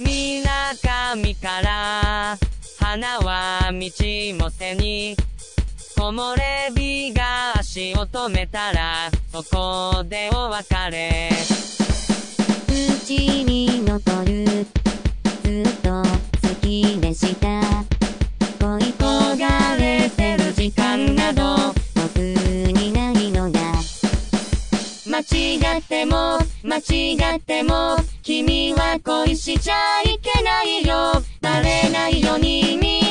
みなかみから花は道もせに木漏れ日が足を止めたらそこでお別れ。うちに残る。ずっと好きでした。恋焦がれてる時間など僕にないのだ。間違っても間違っても君は恋しちゃいけないよ。バレないように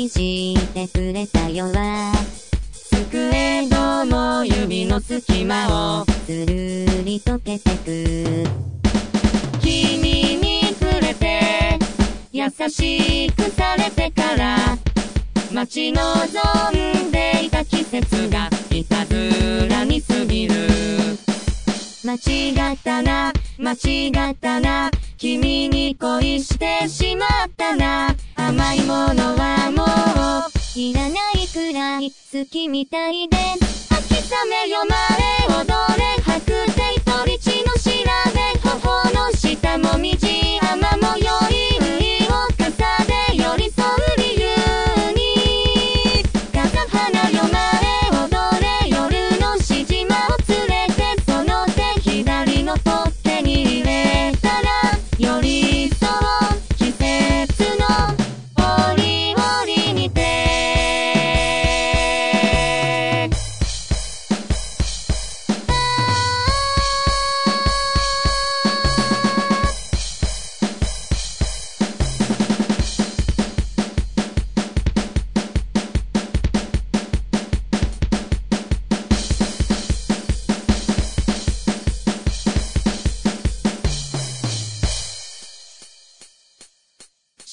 飛びしてくれたよは机ども指の隙間をするり溶けてく。君に触れて優しくされてから待ち望んでいた季節がいたずらに過ぎる。間違ったな間違ったな君に恋してしまったな。甘いものはもういらないくらい好きみたいで。秋雨よ前踊れ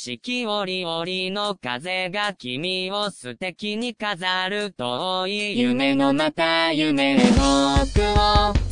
四季折々の風が君を素敵に飾る遠い夢のまた夢へ僕を